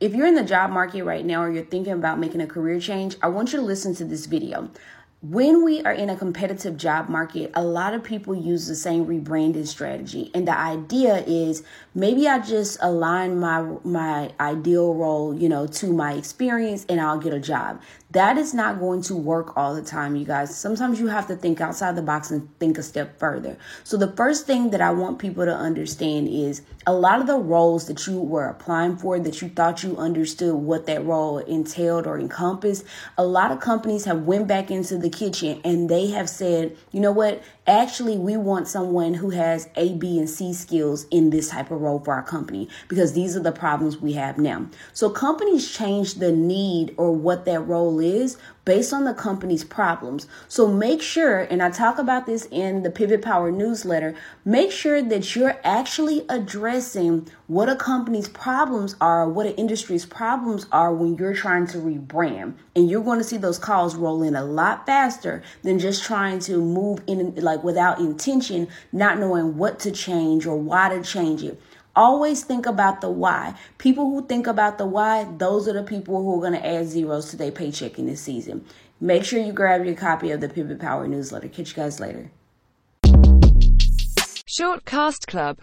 if you're in the job market right now or you're thinking about making a career change, I want you to listen to this video when we are in a competitive job market, a lot of people use the same rebranding strategy. And the idea is maybe I just align my my ideal role, you know, to my experience and I'll get a job. That is not going to work all the time, you guys. Sometimes you have to think outside the box and think a step further. So the first thing that I want people to understand is a lot of the roles that you were applying for that you thought you understood what that role entailed or encompassed, a lot of companies have went back into the kitchen and they have said, you know what? Actually, we want someone who has A, B, and C skills in this type of role for our company because these are the problems we have now. So companies change the need or what that role is based on the company's problems. So make sure, and I talk about this in the Pivot Power newsletter, make sure that you're actually addressing what a company's problems are, what an industry's problems are when you're trying to rebrand. And you're going to see those calls roll in a lot faster than just trying to move in like without intention, not knowing what to change or why to change it. Always think about the why. People who think about the why, those are the people who are going to add zeros to their paycheck in this season. Make sure you grab your copy of the Pivot Power newsletter. Catch you guys later. Shortcast Club